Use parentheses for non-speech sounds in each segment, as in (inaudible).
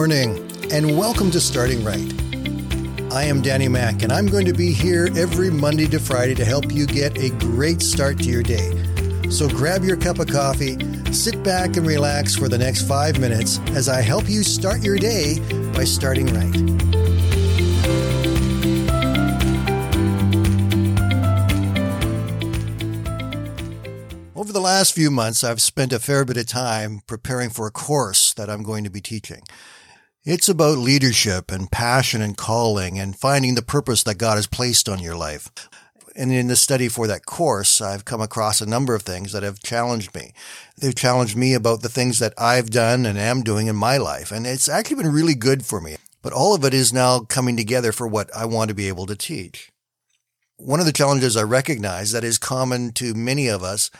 and welcome to Starting Right. I am Danny Mack, and I'm going to be here every Monday to Friday to help you get a great start to your day. So grab your cup of coffee, sit back and relax for the next five minutes as I help you start your day by starting right. Over the last few months, I've spent a fair bit of time preparing for a course that I'm going to be teaching. It's about leadership and passion and calling and finding the purpose that God has placed on your life. And in the study for that course, I've come across a number of things that have challenged me. They've challenged me about the things that I've done and am doing in my life. And it's actually been really good for me. But all of it is now coming together for what I want to be able to teach. One of the challenges I recognize that is common to many of us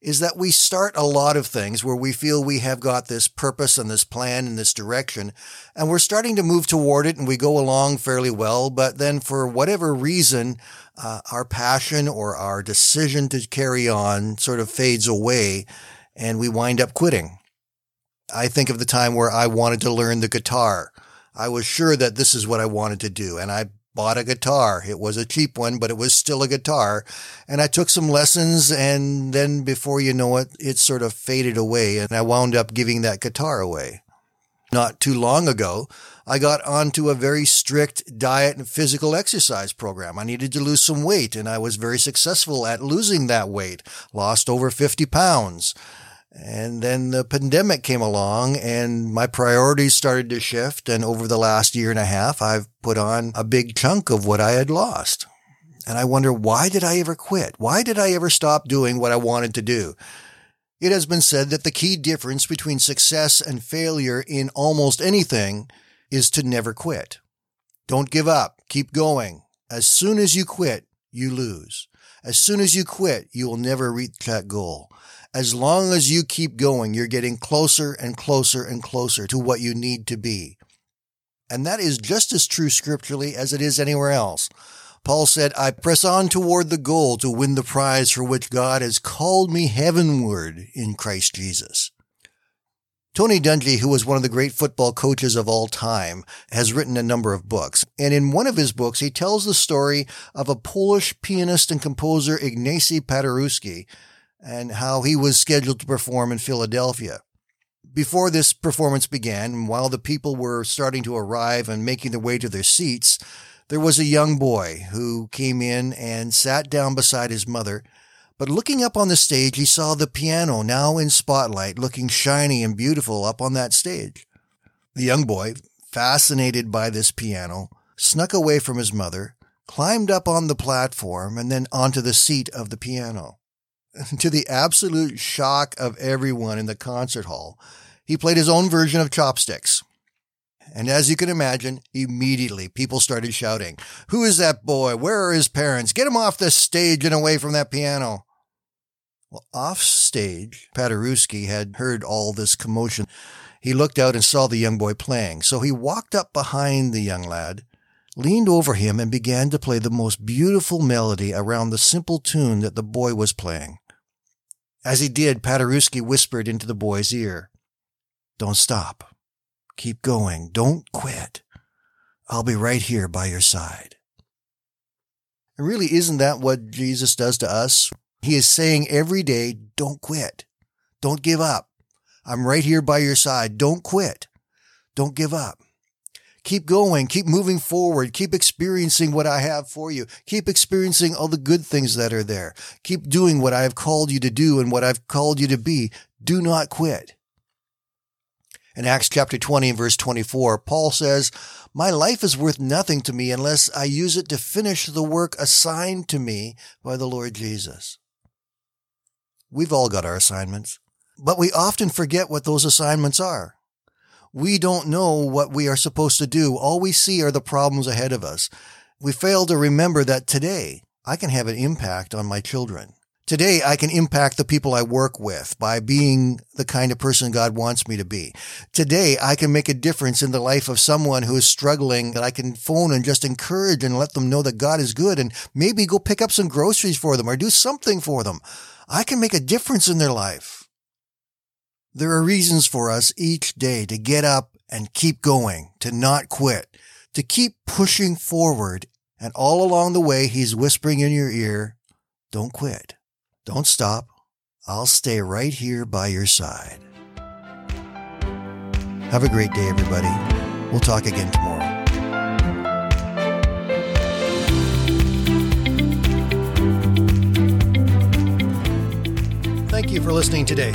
is that we start a lot of things where we feel we have got this purpose and this plan and this direction, and we're starting to move toward it and we go along fairly well. But then for whatever reason, uh, our passion or our decision to carry on sort of fades away and we wind up quitting. I think of the time where I wanted to learn the guitar. I was sure that this is what I wanted to do. And I bought a guitar. It was a cheap one, but it was still a guitar. And I took some lessons and then before you know it, it sort of faded away and I wound up giving that guitar away. Not too long ago, I got onto a very strict diet and physical exercise program. I needed to lose some weight and I was very successful at losing that weight, lost over 50 pounds. And then the pandemic came along and my priorities started to shift. And over the last year and a half, I've put on a big chunk of what I had lost. And I wonder, why did I ever quit? Why did I ever stop doing what I wanted to do? It has been said that the key difference between success and failure in almost anything is to never quit. Don't give up. Keep going. As soon as you quit, you lose. As soon as you quit, you will never reach that goal as long as you keep going, you're getting closer and closer and closer to what you need to be. And that is just as true scripturally as it is anywhere else. Paul said, I press on toward the goal to win the prize for which God has called me heavenward in Christ Jesus. Tony Dungy, who was one of the great football coaches of all time, has written a number of books. And in one of his books, he tells the story of a Polish pianist and composer, Ignacy Paderewski, and how he was scheduled to perform in Philadelphia. Before this performance began, while the people were starting to arrive and making their way to their seats, there was a young boy who came in and sat down beside his mother. But looking up on the stage, he saw the piano now in spotlight, looking shiny and beautiful up on that stage. The young boy, fascinated by this piano, snuck away from his mother, climbed up on the platform, and then onto the seat of the piano. (laughs) to the absolute shock of everyone in the concert hall, he played his own version of Chopsticks. And as you can imagine, immediately people started shouting, Who is that boy? Where are his parents? Get him off the stage and away from that piano. Well, off stage, Paderewski had heard all this commotion. He looked out and saw the young boy playing, so he walked up behind the young lad leaned over him and began to play the most beautiful melody around the simple tune that the boy was playing. As he did, Paderewski whispered into the boy's ear, Don't stop. Keep going. Don't quit. I'll be right here by your side. And really, isn't that what Jesus does to us? He is saying every day, don't quit. Don't give up. I'm right here by your side. Don't quit. Don't give up. Keep going. Keep moving forward. Keep experiencing what I have for you. Keep experiencing all the good things that are there. Keep doing what I have called you to do and what I've called you to be. Do not quit. In Acts chapter 20 and verse 24, Paul says, My life is worth nothing to me unless I use it to finish the work assigned to me by the Lord Jesus. We've all got our assignments, but we often forget what those assignments are. We don't know what we are supposed to do. All we see are the problems ahead of us. We fail to remember that today I can have an impact on my children. Today, I can impact the people I work with by being the kind of person God wants me to be. Today, I can make a difference in the life of someone who is struggling that I can phone and just encourage and let them know that God is good and maybe go pick up some groceries for them or do something for them. I can make a difference in their life. There are reasons for us each day to get up and keep going, to not quit, to keep pushing forward. And all along the way, he's whispering in your ear, don't quit. Don't stop. I'll stay right here by your side. Have a great day, everybody. We'll talk again tomorrow. Thank you for listening today.